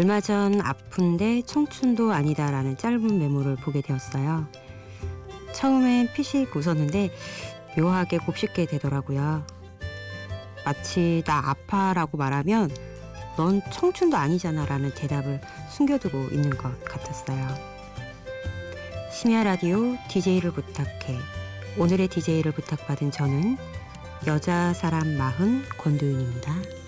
얼마 전 아픈데 청춘도 아니다라는 짧은 메모를 보게 되었어요. 처음엔 피식 웃었는데 묘하게 곱씹게 되더라고요. 마치 나 아파라고 말하면 넌 청춘도 아니잖아 라는 대답을 숨겨두고 있는 것 같았어요. 심야 라디오 DJ를 부탁해. 오늘의 DJ를 부탁받은 저는 여자 사람 마흔 권도윤입니다.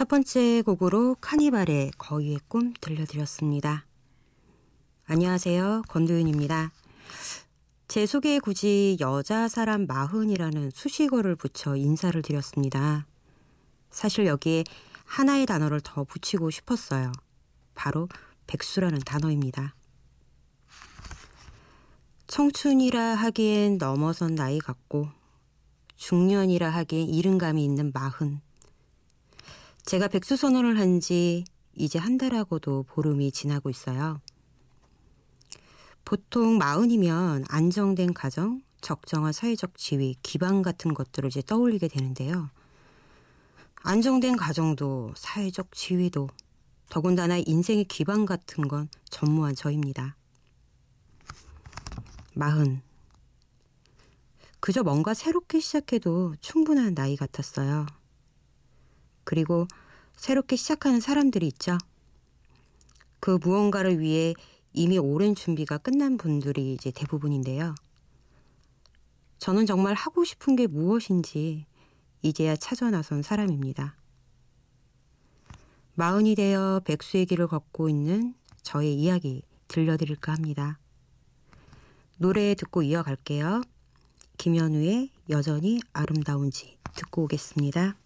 첫 번째 곡으로 카니발의 거위의 꿈 들려드렸습니다. 안녕하세요. 권도윤입니다. 제 소개에 굳이 여자 사람 마흔이라는 수식어를 붙여 인사를 드렸습니다. 사실 여기에 하나의 단어를 더 붙이고 싶었어요. 바로 백수라는 단어입니다. 청춘이라 하기엔 넘어선 나이 같고 중년이라 하기엔 이른감이 있는 마흔. 제가 백수 선언을 한 지 이제 한 달하고도 보름이 지나고 있어요. 보통 마흔이면 안정된 가정, 적정한 사회적 지위, 기반 같은 것들을 이제 떠올리게 되는데요. 안정된 가정도 사회적 지위도 더군다나 인생의 기반 같은 건 전무한 저입니다. 마흔. 그저 뭔가 새롭게 시작해도 충분한 나이 같았어요. 그리고 새롭게 시작하는 사람들이 있죠. 그 무언가를 위해 이미 오랜 준비가 끝난 분들이 이제 대부분인데요. 저는 정말 하고 싶은 게 무엇인지 이제야 찾아 나선 사람입니다. 마흔이 되어 백수의 길을 걷고 있는 저의 이야기 들려드릴까 합니다. 노래 듣고 이어갈게요. 김현우의 여전히 아름다운지 듣고 오겠습니다.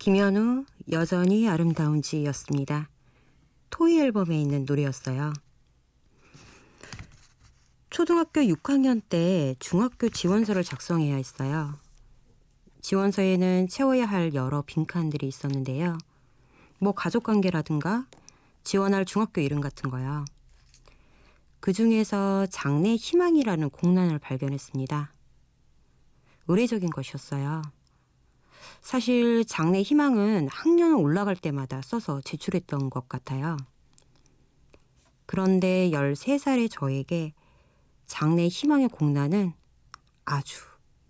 김현우 여전히 아름다운지였습니다. 토이 앨범에 있는 노래였어요. 초등학교 6학년 때 중학교 지원서를 작성해야 했어요. 지원서에는 채워야 할 여러 빈칸들이 있었는데요. 뭐 가족관계라든가 지원할 중학교 이름 같은 거요. 그 중에서 장래 희망이라는 공란을 발견했습니다. 의례적인 것이었어요. 사실 장래 희망은 학년 올라갈 때마다 써서 제출했던 것 같아요. 그런데 13살의 저에게 장래 희망의 공란은 아주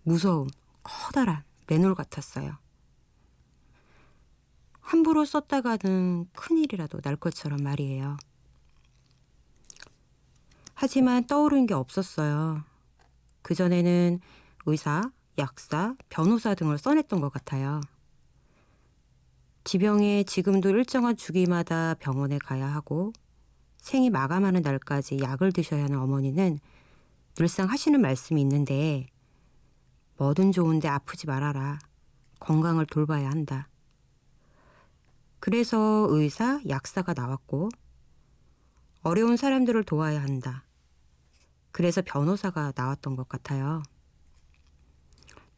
무서운 커다란 매놀 같았어요. 함부로 썼다가는 큰일이라도 날 것처럼 말이에요. 하지만 떠오른 게 없었어요. 그전에는 의사, 약사, 변호사 등을 써냈던 것 같아요. 지병에 지금도 일정한 주기마다 병원에 가야 하고 생이 마감하는 날까지 약을 드셔야 하는 어머니는 늘상 하시는 말씀이 있는데 뭐든 좋은데 아프지 말아라. 건강을 돌봐야 한다. 그래서 의사, 약사가 나왔고 어려운 사람들을 도와야 한다. 그래서 변호사가 나왔던 것 같아요.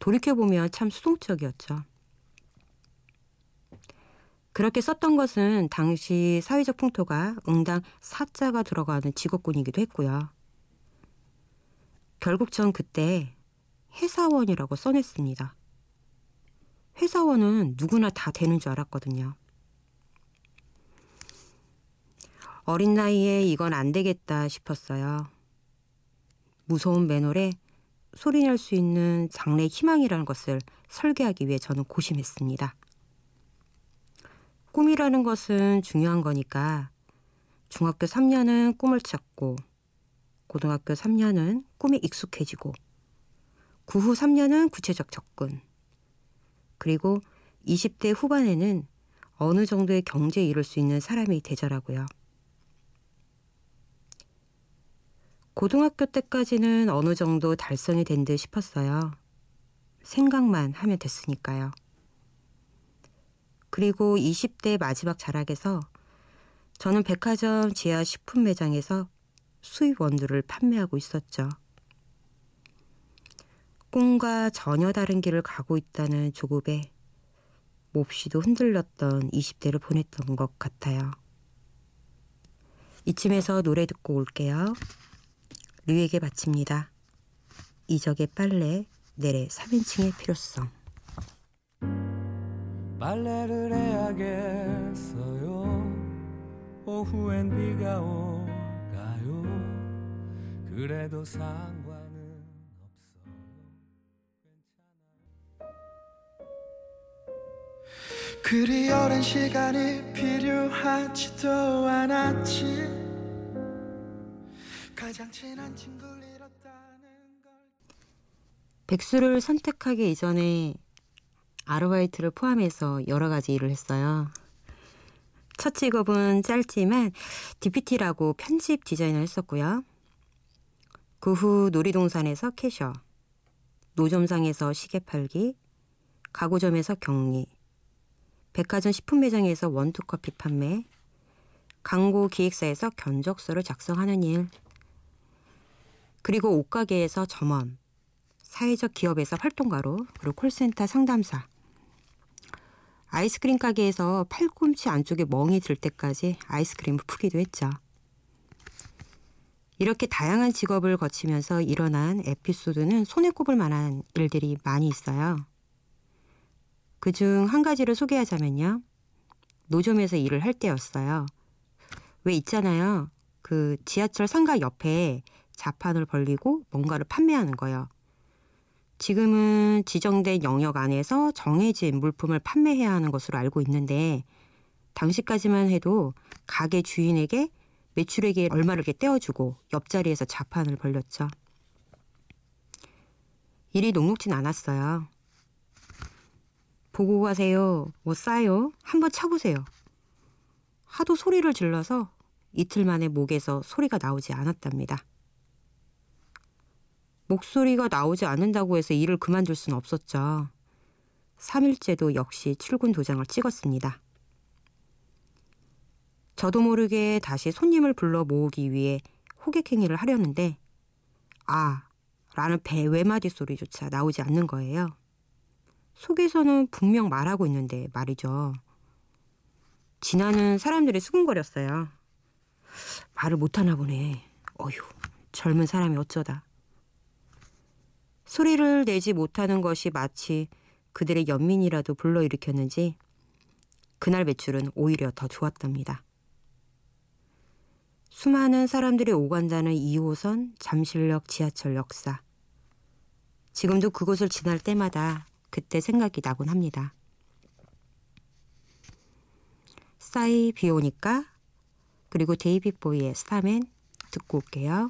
돌이켜보면 참 수동적이었죠. 그렇게 썼던 것은 당시 사회적 풍토가 응당 사자가 들어가는 직업군이기도 했고요. 결국 전 그때 회사원이라고 써냈습니다. 회사원은 누구나 다 되는 줄 알았거든요. 어린 나이에 이건 안 되겠다 싶었어요. 무서운 매놀에 소리낼 수 있는 장래 희망이라는 것을 설계하기 위해 저는 고심했습니다. 꿈이라는 것은 중요한 거니까 중학교 3년은 꿈을 찾고 고등학교 3년은 꿈에 익숙해지고 그 후 3년은 구체적 접근 그리고 20대 후반에는 어느 정도의 경제에 이룰 수 있는 사람이 되자라고요. 고등학교 때까지는 어느 정도 달성이 된 듯 싶었어요. 생각만 하면 됐으니까요. 그리고 20대 마지막 자락에서 저는 백화점 지하 식품 매장에서 수입 원두를 판매하고 있었죠. 꿈과 전혀 다른 길을 가고 있다는 조급에 몹시도 흔들렸던 20대를 보냈던 것 같아요. 이쯤에서 노래 듣고 올게요. 류에게 바칩니다. 이적의 빨래, 내래 3인칭의 필요성. 빨래를 해야겠어요. 오후엔 비가 올까요? 그래도 상관은 없어요. 그리 오랜 시간이 필요하지도 않았지 백수를 선택하기 이전에 아르바이트를 포함해서 여러 가지 일을 했어요. 첫 직업은 짧지만 DPT라고 편집 디자인을 했었고요. 그 후 놀이동산에서 캐셔, 노점상에서 시계 팔기, 가구점에서 격리, 백화점 식품 매장에서 원투커피 판매, 광고 기획사에서 견적서를 작성하는 일, 그리고 옷가게에서 점원, 사회적 기업에서 활동가로, 그리고 콜센터 상담사, 아이스크림 가게에서 팔꿈치 안쪽에 멍이 들 때까지 아이스크림을 푸기도 했죠. 이렇게 다양한 직업을 거치면서 일어난 에피소드는 손에 꼽을 만한 일들이 많이 있어요. 그 중 한 가지를 소개하자면요. 노점에서 일을 할 때였어요. 왜 있잖아요. 그 지하철 상가 옆에 자판을 벌리고 뭔가를 판매하는 거요. 지금은 지정된 영역 안에서 정해진 물품을 판매해야 하는 것으로 알고 있는데 당시까지만 해도 가게 주인에게 매출액에 얼마를 이렇게 떼어주고 옆자리에서 자판을 벌렸죠. 일이 녹록진 않았어요. 보고 가세요. 뭐 싸요? 한번 차보세요. 하도 소리를 질러서 이틀 만에 목에서 소리가 나오지 않았답니다. 목소리가 나오지 않는다고 해서 일을 그만둘 수는 없었죠. 3일째도 역시 출근 도장을 찍었습니다. 저도 모르게 다시 손님을 불러 모으기 위해 호객행위를 하려는데 아 라는 배 외마디 소리조차 나오지 않는 거예요. 속에서는 분명 말하고 있는데 말이죠. 진아는 사람들이 수근거렸어요. 말을 못하나 보네. 어휴, 젊은 사람이 어쩌다. 소리를 내지 못하는 것이 마치 그들의 연민이라도 불러일으켰는지 그날 매출은 오히려 더 좋았답니다. 수많은 사람들이 오간다는 2호선 잠실역 지하철 역사. 지금도 그곳을 지날 때마다 그때 생각이 나곤 합니다. 싸이 비 오니까 그리고 데이빗 보이의 스타맨 듣고 올게요.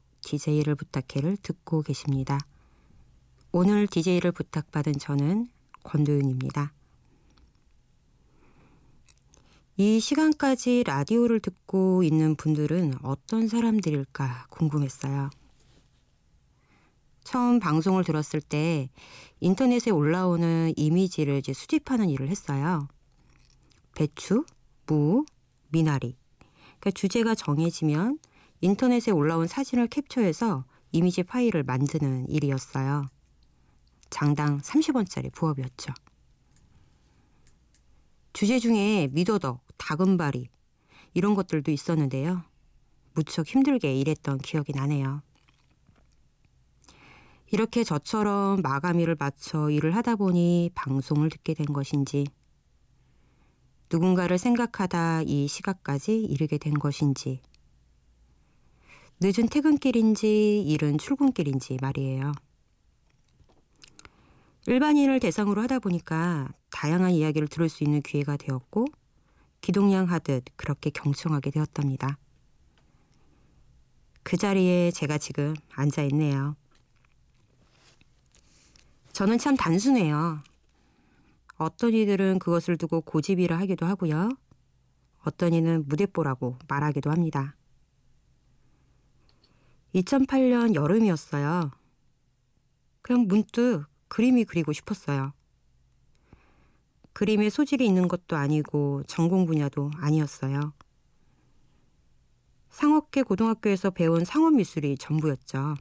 DJ를 부탁해를 듣고 계십니다. 오늘 DJ를 부탁받은 저는 권도윤입니다. 이 시간까지 라디오를 듣고 있는 분들은 어떤 사람들일까 궁금했어요. 처음 방송을 들었을 때 인터넷에 올라오는 이미지를 이제 수집하는 일을 했어요. 배추, 무, 미나리. 그러니까 주제가 정해지면 인터넷에 올라온 사진을 캡처해서 이미지 파일을 만드는 일이었어요. 장당 30원짜리 부업이었죠. 주제 중에 미더덕, 다금바리 이런 것들도 있었는데요. 무척 힘들게 일했던 기억이 나네요. 이렇게 저처럼 마감일을 맞춰 일을 하다 보니 방송을 듣게 된 것인지, 누군가를 생각하다 이 시각까지 이르게 된 것인지, 늦은 퇴근길인지 이른 출근길인지 말이에요. 일반인을 대상으로 하다 보니까 다양한 이야기를 들을 수 있는 기회가 되었고, 기동량 하듯 그렇게 경청하게 되었답니다. 그 자리에 제가 지금 앉아 있네요. 저는 참 단순해요. 어떤 이들은 그것을 두고 고집이라 하기도 하고요. 어떤 이는 무대뽀라고 말하기도 합니다. 2008년 여름이었어요. 그냥 문득 그림이 그리고 싶었어요. 그림에 소질이 있는 것도 아니고 전공 분야도 아니었어요. 상업계 고등학교에서 배운 상업 미술이 전부였죠.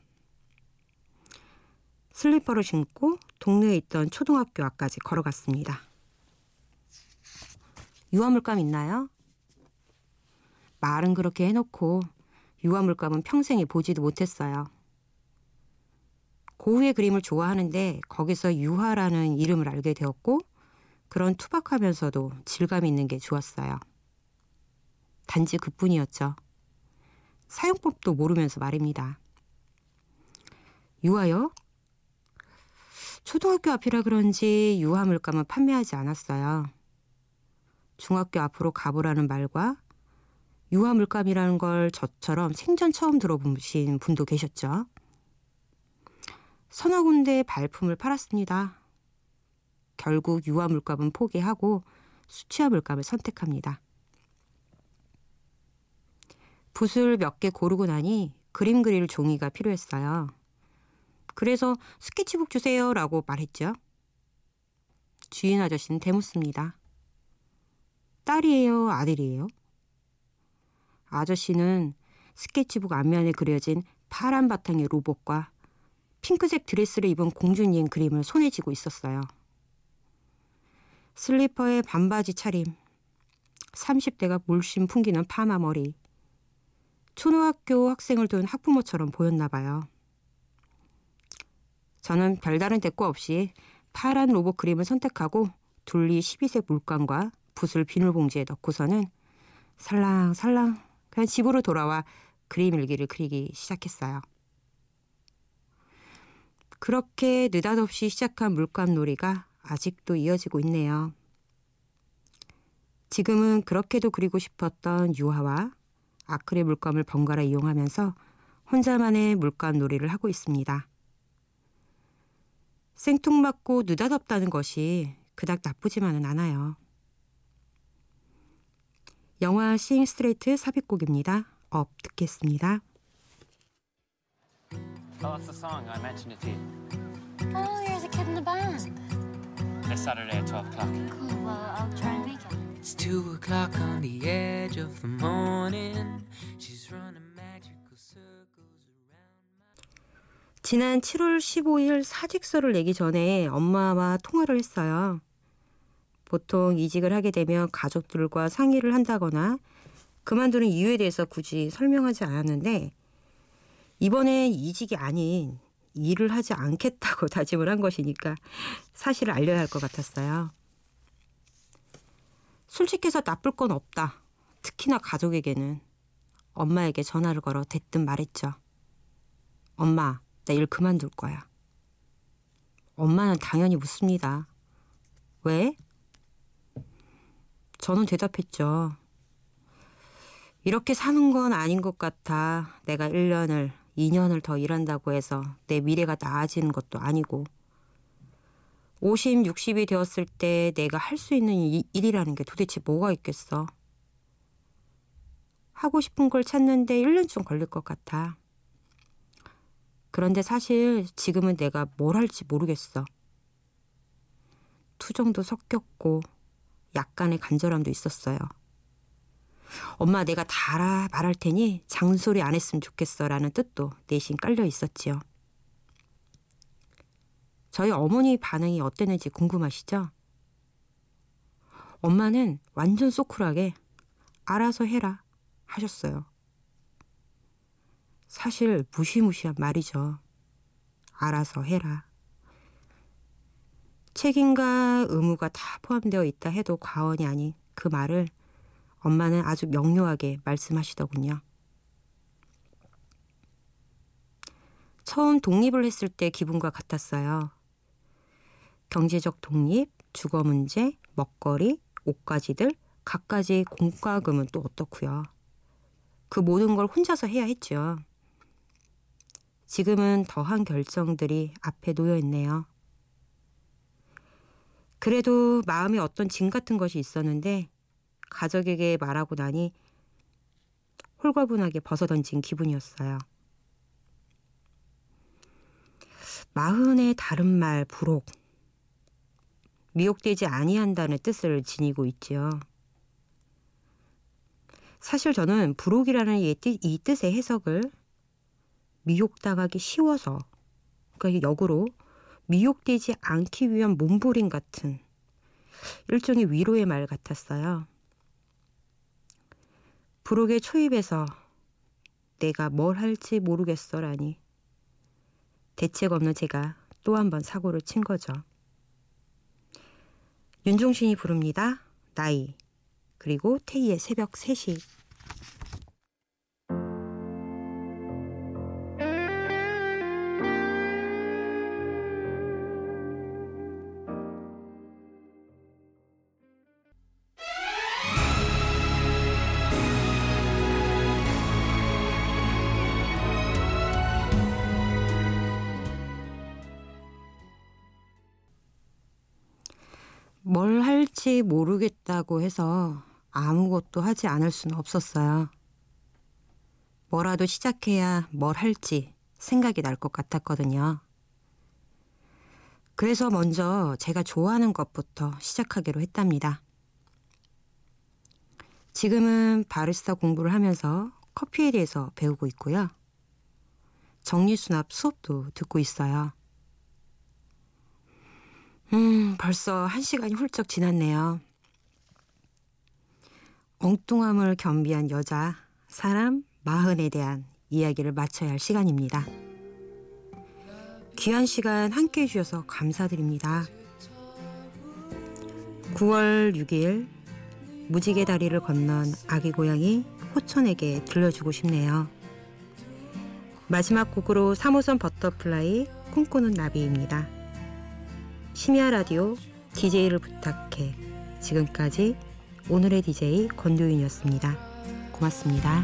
슬리퍼를 신고 동네에 있던 초등학교 앞까지 걸어갔습니다. 유화물감 있나요? 말은 그렇게 해놓고 유화물감은 평생에 보지도 못했어요. 고흐의 그림을 좋아하는데 거기서 유화라는 이름을 알게 되었고 그런 투박하면서도 질감 있는 게 좋았어요. 단지 그뿐이었죠. 사용법도 모르면서 말입니다. 유화요? 초등학교 앞이라 그런지 유화 물감은 판매하지 않았어요. 중학교 앞으로 가보라는 말과 유화 물감이라는 걸 저처럼 생전 처음 들어보신 분도 계셨죠. 서너 군데 발품을 팔았습니다. 결국 유화 물감은 포기하고 수치화 물감을 선택합니다. 붓을 몇 개 고르고 나니 그림 그릴 종이가 필요했어요. 그래서 스케치북 주세요 라고 말했죠. 주인 아저씨는 대묻습니다. 딸이에요, 아들이에요? 아저씨는 스케치북 앞면에 그려진 파란 바탕의 로봇과 핑크색 드레스를 입은 공주님 그림을 손에 쥐고 있었어요. 슬리퍼에 반바지 차림, 30대가 물씬 풍기는 파마 머리, 초등학교 학생을 둔 학부모처럼 보였나 봐요. 저는 별다른 대꾸 없이 파란 로봇 그림을 선택하고 둘리 12색 물감과 붓을 비닐봉지에 넣고서는 살랑살랑 그냥 집으로 돌아와 그림 일기를 그리기 시작했어요. 그렇게 느닷없이 시작한 물감 놀이가 아직도 이어지고 있네요. 지금은 그렇게도 그리고 싶었던 유화와 아크릴 물감을 번갈아 이용하면서 혼자만의 물감 놀이를 하고 있습니다. 생뚱맞고 느닷없다는 것이 그닥 나쁘지만은 않아요. 영화 Sing Street 삽입곡입니다. Up 듣겠습니다. Oh, that's the song. I mentioned it to you. Oh, you're the kid in the band. This Saturday at 12 o'clock. Cool. Well, I'll try and make it. It's two o'clock on the edge of the morning. She's running magical circles around. 지난 7월 15일 사직서를 내기 전에 엄마와 통화를 했어요. 보통 이직을 하게 되면 가족들과 상의를 한다거나 그만두는 이유에 대해서 굳이 설명하지 않았는데 이번엔 이직이 아닌 일을 하지 않겠다고 다짐을 한 것이니까 사실을 알려야 할 것 같았어요. 솔직해서 나쁠 건 없다. 특히나 가족에게는 엄마에게 전화를 걸어 대뜸 말했죠. 엄마, 나 일 그만둘 거야. 엄마는 당연히 묻습니다. 왜? 저는 대답했죠. 이렇게 사는 건 아닌 것 같아. 내가 1년을, 2년을 더 일한다고 해서 내 미래가 나아지는 것도 아니고. 50, 60이 되었을 때 내가 할 수 있는 이- 일이라는 게 도대체 뭐가 있겠어. 하고 싶은 걸 찾는데 1년쯤 걸릴 것 같아. 그런데 사실 지금은 내가 뭘 할지 모르겠어. 투정도 섞였고 약간의 간절함도 있었어요. 엄마 내가 다 알아 말할 테니 장소리 안 했으면 좋겠어라는 뜻도 내심 깔려 있었지요. 저희 어머니 반응이 어땠는지 궁금하시죠? 엄마는 완전 소쿨하게 알아서 해라 하셨어요. 사실 무시무시한 말이죠. 알아서 해라. 책임과 의무가 다 포함되어 있다 해도 과언이 아닌 그 말을 엄마는 아주 명료하게 말씀하시더군요. 처음 독립을 했을 때 기분과 같았어요. 경제적 독립, 주거 문제, 먹거리, 옷가지들, 갖가지 공과금은 또 어떻고요. 그 모든 걸 혼자서 해야 했죠. 지금은 더한 결정들이 앞에 놓여 있네요. 그래도 마음에 어떤 짐 같은 것이 있었는데 가족에게 말하고 나니 홀가분하게 벗어던진 기분이었어요. 마흔의 다른 말 부록 미혹되지 아니한다는 뜻을 지니고 있지요. 사실 저는 부록이라는 이, 뜻의 해석을 미혹당하기 쉬워서 그러니까 역으로 미혹되지 않기 위한 몸부림 같은 일종의 위로의 말 같았어요. 부록의 초입에서 내가 뭘 할지 모르겠어라니 대책 없는 제가 또 한 번 사고를 친 거죠. 윤종신이 부릅니다. 나이 그리고 태희의 새벽 3시 모르겠다고 해서 아무것도 하지 않을 수는 없었어요. 뭐라도 시작해야 뭘 할지 생각이 날 것 같았거든요. 그래서 먼저 제가 좋아하는 것부터 시작하기로 했답니다. 지금은 바리스타 공부를 하면서 커피에 대해서 배우고 있고요. 정리수납 수업도 듣고 있어요. 음, 벌써 한 시간이 훌쩍 지났네요. 엉뚱함을 겸비한 여자, 사람, 마흔에 대한 이야기를 마쳐야 할 시간입니다. 귀한 시간 함께 해주셔서 감사드립니다. 9월 6일 무지개 다리를 건넌 아기 고양이 호천에게 들려주고 싶네요. 마지막 곡으로 3호선 버터플라이 꿈꾸는 나비입니다. 심야 라디오 DJ를 부탁해. 지금까지 오늘의 DJ 권도윤이었습니다. 고맙습니다.